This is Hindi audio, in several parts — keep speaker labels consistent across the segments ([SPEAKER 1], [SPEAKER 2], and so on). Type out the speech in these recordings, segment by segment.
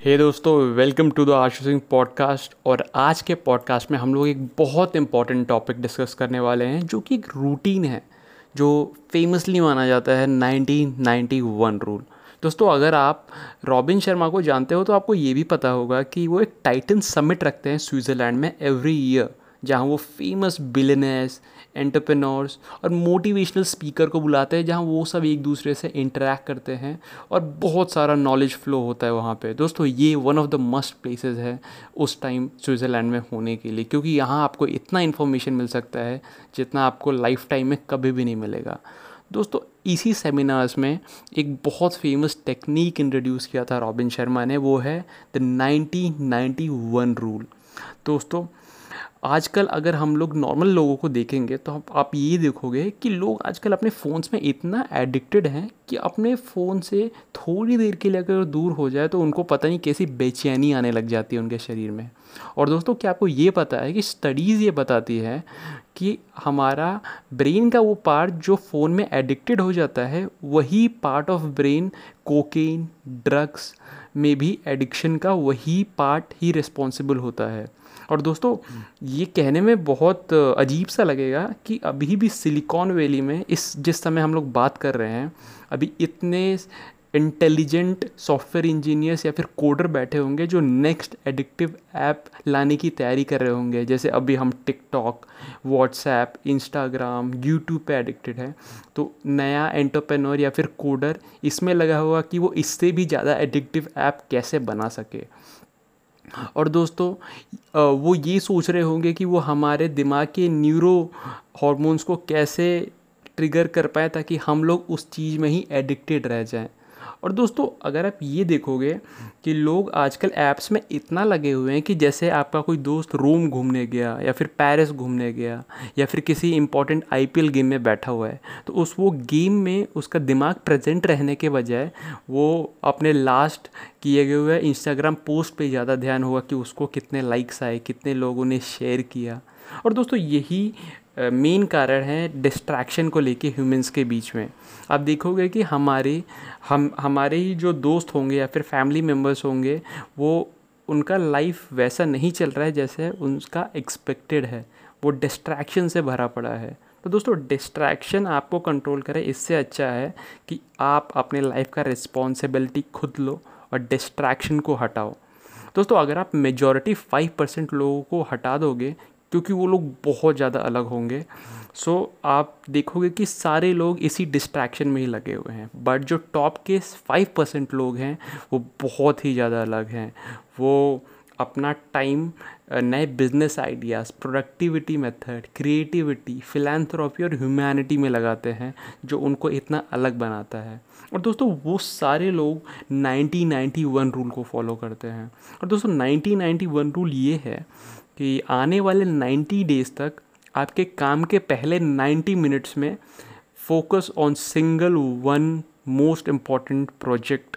[SPEAKER 1] हे hey दोस्तों welcome to the Ashu Singh podcast और आज के पॉडकास्ट में हम लोग एक बहुत इंपॉर्टेंट टॉपिक डिस्कस करने वाले हैं, जो कि एक रूटीन है, जो फेमसली माना जाता है 1991 रूल दोस्तों, अगर आप रॉबिन शर्मा को जानते हो तो आपको ये भी पता होगा कि वो एक टाइटन समिट रखते हैं स्विट्ज़रलैंड में एवरी ईयर जहाँ वो फ़ेमस बिलनेस एंटरप्रेन्योर्स और मोटिवेशनल स्पीकर को बुलाते हैं, जहाँ वो सब एक दूसरे से इंटरेक्ट करते हैं और बहुत सारा नॉलेज फ्लो होता है वहाँ पे। दोस्तों, ये one of the must places है उस टाइम स्विट्ज़रलैंड में होने के लिए, क्योंकि यहाँ आपको इतना इन्फॉर्मेशन मिल सकता है जितना आपको लाइफ टाइम में कभी भी नहीं मिलेगा। दोस्तों, इसी सेमिनार्स में एक बहुत फ़ेमस टेक्निक इंट्रोड्यूस किया था रॉबिन शर्मा ने, वो है द 1991 रूल दोस्तों, आजकल अगर हम लोग नॉर्मल लोगों को देखेंगे तो आप ये देखोगे कि लोग आजकल अपने फ़ोन्स में इतना एडिक्टेड हैं कि अपने फ़ोन से थोड़ी देर के लिए अगर दूर हो जाए तो उनको पता नहीं कैसी बेचैनी आने लग जाती है उनके शरीर में। और दोस्तों, क्या आपको ये पता है कि स्टडीज़ ये बताती है कि हमारा ब्रेन का वो पार्ट जो फ़ोन में एडिक्टेड हो जाता है, वही part of brain cocaine drugs में भी एडिक्शन का वही पार्ट ही रिस्पॉन्सिबल होता है। और दोस्तों, ये कहने में बहुत अजीब सा लगेगा कि अभी भी सिलिकॉन वैली में इस, जिस समय हम लोग बात कर रहे हैं, अभी इतने इंटेलिजेंट सॉफ्टवेयर इंजीनियर्स या फिर कोडर बैठे होंगे जो नेक्स्ट एडिक्टिव ऐप लाने की तैयारी कर रहे होंगे। जैसे अभी हम टिकटॉक व्हाट्सएप इंस्टाग्राम यूट्यूब पे एडिक्टेड है। तो नया एंटरप्रेन्योर या फिर कोडर इसमें लगा हुआ कि वो इससे भी ज़्यादा एडिक्टिव ऐप कैसे बना सके। और दोस्तों वो ये सोच रहे होंगे कि वो हमारे दिमाग के न्यूरो हॉर्मोन्स को कैसे ट्रिगर कर पाए ताकि हम लोग उस चीज़ में ही एडिक्टेड रह जाएँ। और दोस्तों, अगर आप ये देखोगे कि लोग आजकल ऐप्स में इतना लगे हुए हैं कि जैसे आपका कोई दोस्त रोम घूमने गया या फिर पेरिस घूमने गया या फिर किसी इंपॉर्टेंट आईपीएल गेम में बैठा हुआ है तो उस वो गेम में उसका दिमाग प्रेजेंट रहने के बजाय वो अपने लास्ट किए गए हुए इंस्टाग्राम पोस्ट पे ज़्यादा ध्यान होगा कि उसको कितने लाइक्स आए, कितने लोगों ने शेयर किया। और दोस्तों, यही मेन कारण है डिस्ट्रैक्शन को लेके ह्यूमंस के बीच में। आप देखोगे कि हमारे, हम, हमारे ही जो दोस्त होंगे या फिर फैमिली मेंबर्स होंगे, वो उनका लाइफ वैसा नहीं चल रहा है जैसे उनका एक्सपेक्टेड है। वो डिस्ट्रैक्शन से भरा पड़ा है। तो दोस्तों डिस्ट्रैक्शन आपको कंट्रोल करे, इससे अच्छा है कि आप अपने लाइफ का रिस्पॉन्सिबिलिटी खुद लो और डिस्ट्रैक्शन को हटाओ। दोस्तों, अगर आप मेजॉरिटी फाइव परसेंट लोगों को हटा दोगे क्योंकि वो लोग बहुत ज़्यादा अलग होंगे। सो so, आप देखोगे कि सारे लोग इसी डिस्ट्रैक्शन में ही लगे हुए हैं। बट जो टॉप के फाइव परसेंट लोग हैं वो बहुत ही ज़्यादा अलग हैं। वो अपना टाइम नए business ideas productivity method creativity philanthropy और ह्यूमैनिटी में लगाते हैं, जो उनको इतना अलग बनाता है। और दोस्तों, वो सारे लोग 1991 रूल को फॉलो करते हैं। और दोस्तों 1991 रूल ये है कि आने वाले 90 डेज़ तक आपके काम के पहले 90 मिनट्स में focus on single one most important project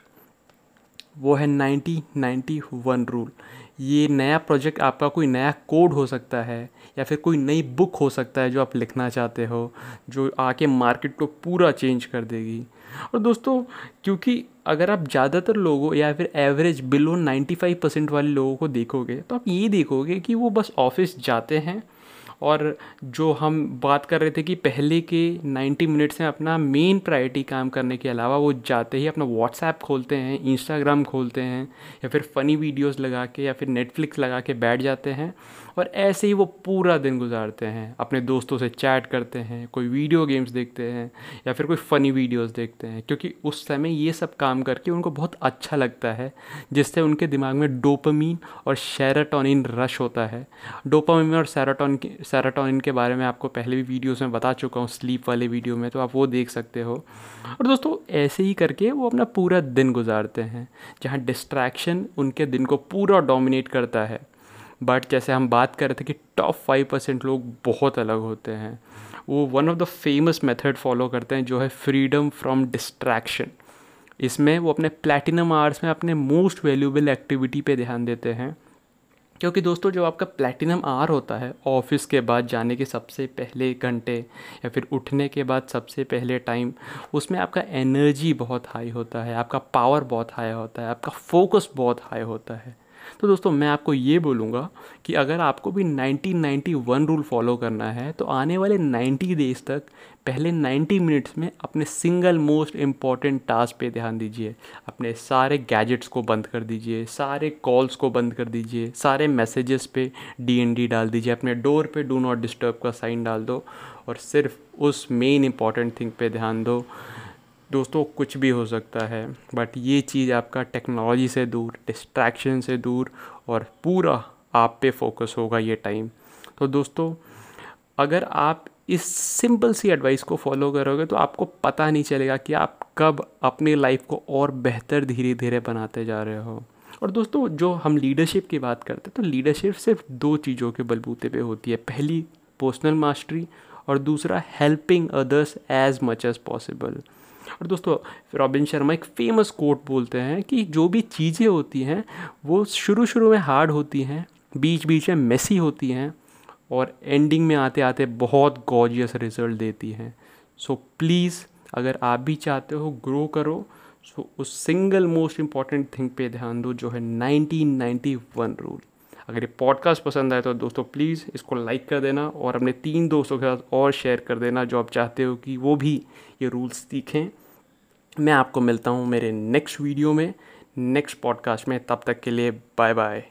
[SPEAKER 1] वो है 90 91 रूल ये नया प्रोजेक्ट आपका कोई नया कोड हो सकता है, या फिर कोई नई बुक हो सकता है जो आप लिखना चाहते हो, जो आके मार्केट को पूरा चेंज कर देगी। और दोस्तों, क्योंकि अगर आप ज़्यादातर लोगों, या फिर एवरेज बिलो 95 परसेंट वाले लोगों को देखोगे तो आप ये देखोगे कि वो बस ऑफ़िस जाते हैं और जो हम बात कर रहे थे कि पहले के 90 मिनट्स में अपना मेन प्रायोरिटी काम करने के अलावा वो जाते ही अपना व्हाट्सएप खोलते हैं इंस्टाग्राम खोलते हैं, या फिर फ़नी वीडियोस लगा के, या फिर नेटफ्लिक्स लगा के बैठ जाते हैं। और ऐसे ही वो पूरा दिन गुजारते हैं। अपने दोस्तों से चैट करते हैं, कोई वीडियो गेम्स देखते हैं या फिर कोई फ़नी वीडियोस देखते हैं, क्योंकि उस समय ये सब काम करके उनको बहुत अच्छा लगता है, जिससे उनके दिमाग में डोपामीन और शेराटोनिन रश होता है। डोपामीन और सेराटोन सेराटोनिन के बारे में आपको पहले भी वीडियोज़ में बता चुका हूँ, स्लीप वाले वीडियो में तो आप वो देख सकते हो। और दोस्तों, ऐसे ही करके वो अपना पूरा दिन गुजारते हैं, जहाँ डिस्ट्रैक्शन उनके दिन को पूरा डोमिनेट करता है। बट जैसे हम बात कर रहे थे कि टॉप फाइव परसेंट लोग बहुत अलग होते हैं। वो one of the famous method follow करते हैं, जो है फ्रीडम फ्रॉम डिस्ट्रैक्शन इसमें वो अपने प्लेटिनम आवर्स में अपने मोस्ट वैल्यूबल एक्टिविटी पे ध्यान देते हैं। क्योंकि दोस्तों जो आपका प्लेटिनम आर होता है ऑफ़िस के बाद जाने के सबसे पहले घंटे, या फिर उठने के बाद सबसे पहले टाइम उसमें आपका एनर्जी बहुत हाई होता है, आपका पावर बहुत हाई होता है, आपका फोकस बहुत हाई होता है। तो दोस्तों, मैं आपको ये बोलूँगा कि अगर आपको भी 1991 रूल फॉलो करना है तो आने वाले 90 डेज़ तक पहले 90 मिनट्स में अपने सिंगल मोस्ट इंपॉर्टेंट टास्क पे ध्यान दीजिए। अपने सारे गैजेट्स को बंद कर दीजिए, सारे कॉल्स को बंद कर दीजिए, सारे मैसेजेस पे डी डाल दीजिए, अपने डोर पे डू नॉट डिस्टर्ब का साइन डाल दो, और सिर्फ़ उस मेन इंपॉर्टेंट थिंग पे ध्यान दो दोस्तों, कुछ भी हो सकता है बट ये चीज़ आपका टेक्नोलॉजी से दूर डिस्ट्रैक्शन से दूर और पूरा आप पे फोकस होगा ये टाइम तो दोस्तों, अगर आप इस सिंपल सी एडवाइस को फॉलो करोगे तो आपको पता नहीं चलेगा कि आप कब अपनी लाइफ को और बेहतर धीरे धीरे बनाते जा रहे हो. और दोस्तों, जो हम लीडरशिप की बात करते हैं तो लीडरशिप सिर्फ़ दो चीज़ों के बलबूते पे होती है. पहली पर्सनल मास्टरी और दूसरा helping others as much as possible और दोस्तों रॉबिन शर्मा एक फ़ेमस कोट बोलते हैं कि जो भी चीज़ें होती हैं वो शुरू शुरू में हार्ड होती हैं बीच बीच में मेसी होती हैं और एंडिंग में आते आते बहुत गॉजियस रिज़ल्ट देती हैं। सो so, प्लीज़ अगर आप भी चाहते हो ग्रो करो सो so, उस सिंगल मोस्ट इंपॉर्टेंट थिंग पे ध्यान दो जो है 1991 रूल अगर ये पॉडकास्ट पसंद आए तो दोस्तों प्लीज़ इसको लाइक कर देना और अपने तीन दोस्तों के साथ और शेयर कर देना जो आप चाहते हो कि वो भी ये रूल्स सीखें। मैं आपको मिलता हूँ मेरे नेक्स्ट वीडियो में नेक्स्ट पॉडकास्ट में। तब तक के लिए बाय बाय